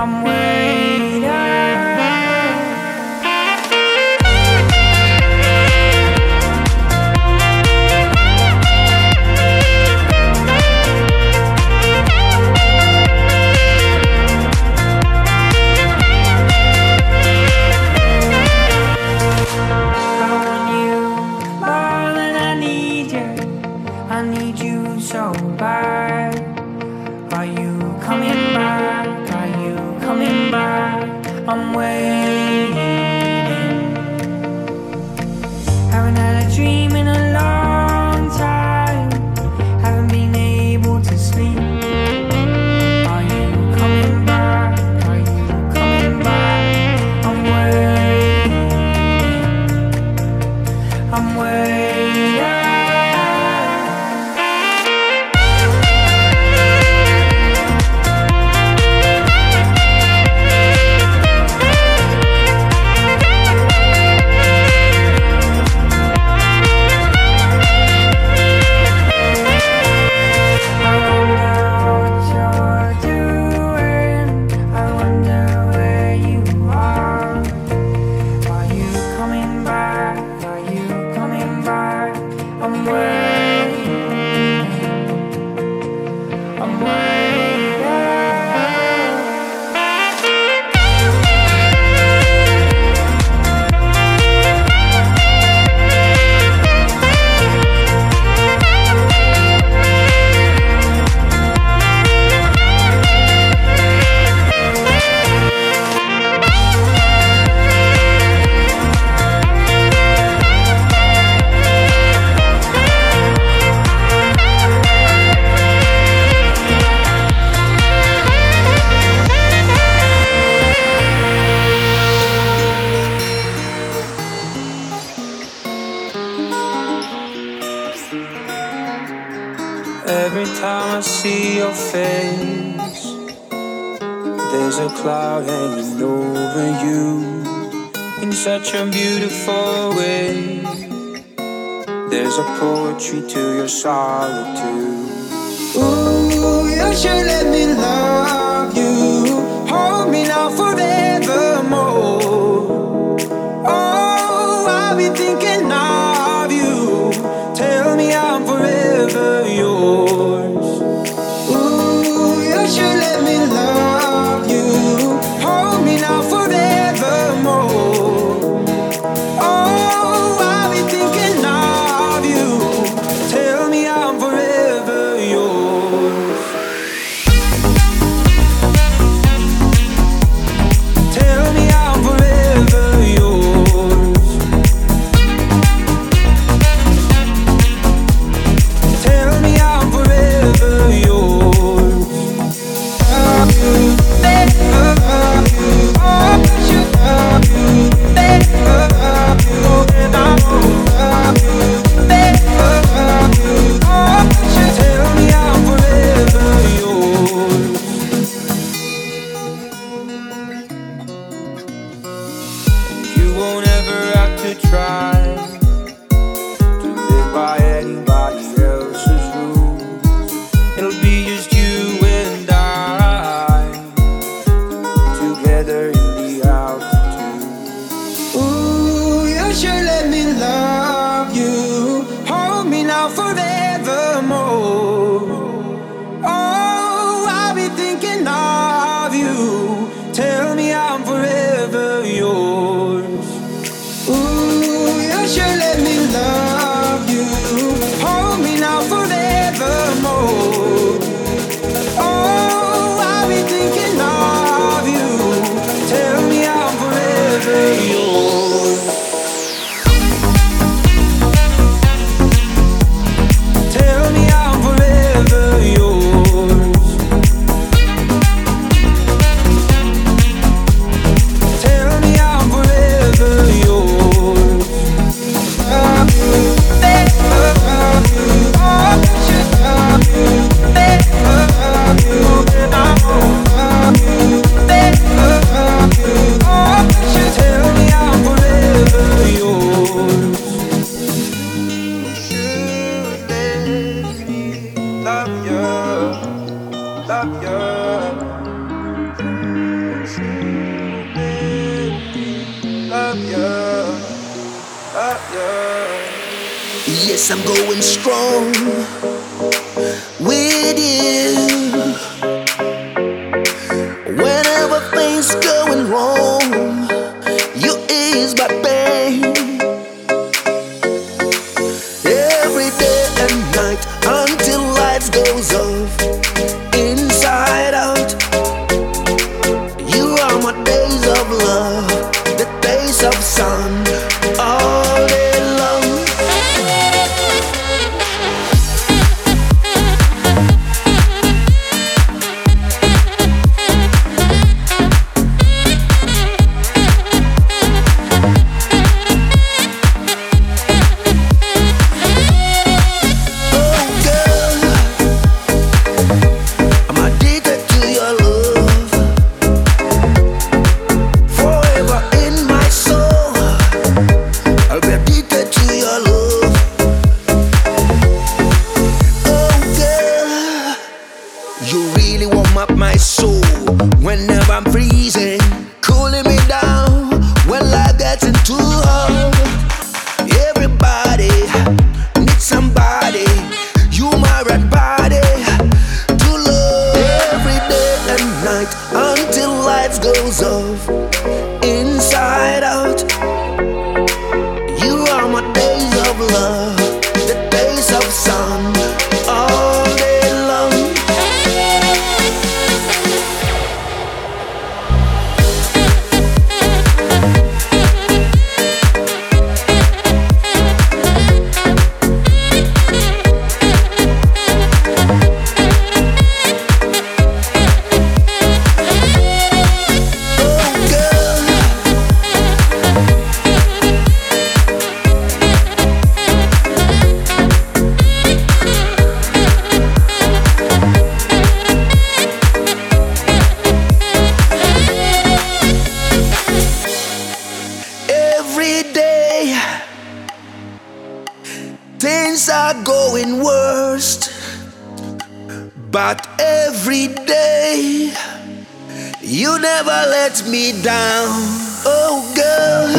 I'm waiting. cloud hanging over you in such a beautiful way. There's a poetry to your solitude. Ooh, you should let me love. Never let me down. Oh, girl,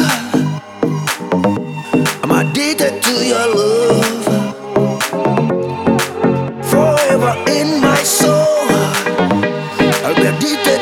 I'm addicted to your love, forever in my soul. I'll be addicted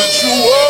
you walk.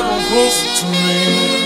Getting closer to me.